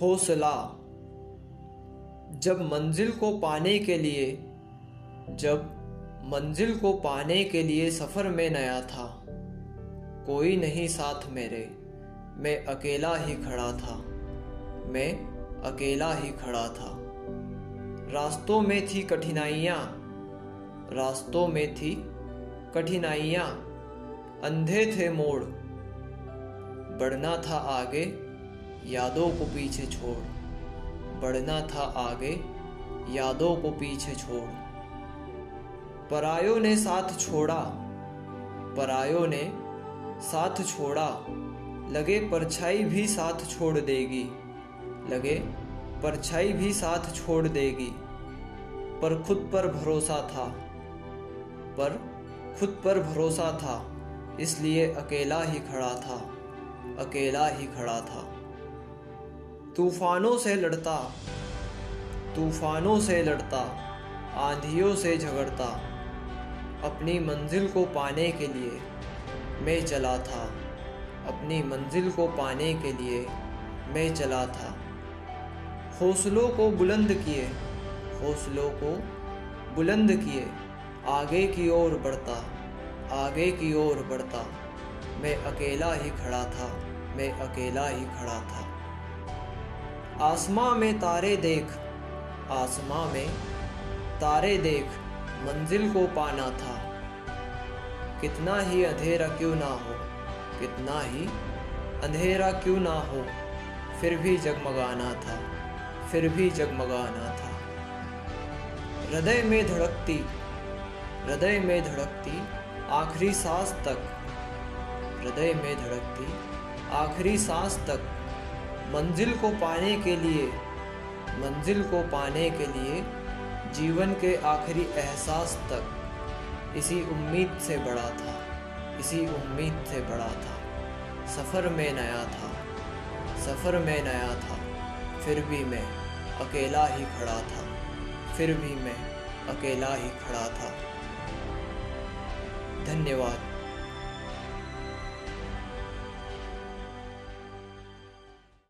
हौसला। जब मंजिल को पाने के लिए, जब मंजिल को पाने के लिए सफ़र में नया था, कोई नहीं साथ मेरे, मैं अकेला ही खड़ा था, मैं अकेला ही खड़ा था। रास्तों में थी कठिनाइयाँ, रास्तों में थी कठिनाइयाँ, अंधे थे मोड़, बढ़ना था आगे यादों को पीछे छोड़। बढ़ना था आगे, यादों को पीछे छोड़। परायों ने साथ छोड़ा, परायों ने साथ छोड़ा। लगे परछाई भी साथ छोड़ देगी, लगे परछाई भी साथ छोड़ देगी। पर खुद पर भरोसा था, पर खुद पर भरोसा था, इसलिए अकेला ही खड़ा था, अकेला ही खड़ा था। तूफानों से लड़ता, तूफानों से लड़ता, आंधियों से झगड़ता, अपनी मंजिल को पाने के लिए मैं चला था, अपनी मंजिल को पाने के लिए मैं चला था। हौसलों को बुलंद किए, हौसलों को बुलंद किए, आगे की ओर बढ़ता, आगे की ओर बढ़ता। मैं अकेला ही खड़ा था, मैं अकेला ही खड़ा था। आसमां में तारे देख, आसमां में तारे देख, मंजिल को पाना था। कितना ही अंधेरा क्यों ना हो, कितना ही अंधेरा क्यों ना हो, फिर भी जगमगाना था, फिर भी जगमगाना था। हृदय में धड़कती, हृदय में धड़कती आखिरी सांस तक, हृदय में धड़कती आखिरी सांस तक। मंजिल को पाने के लिए, मंजिल को पाने के लिए जीवन के आखिरी एहसास तक इसी उम्मीद से बड़ा था, इसी उम्मीद से बड़ा था। सफ़र में नया था, सफ़र में नया था, फिर भी मैं अकेला ही खड़ा था, फिर भी मैं अकेला ही खड़ा था। धन्यवाद।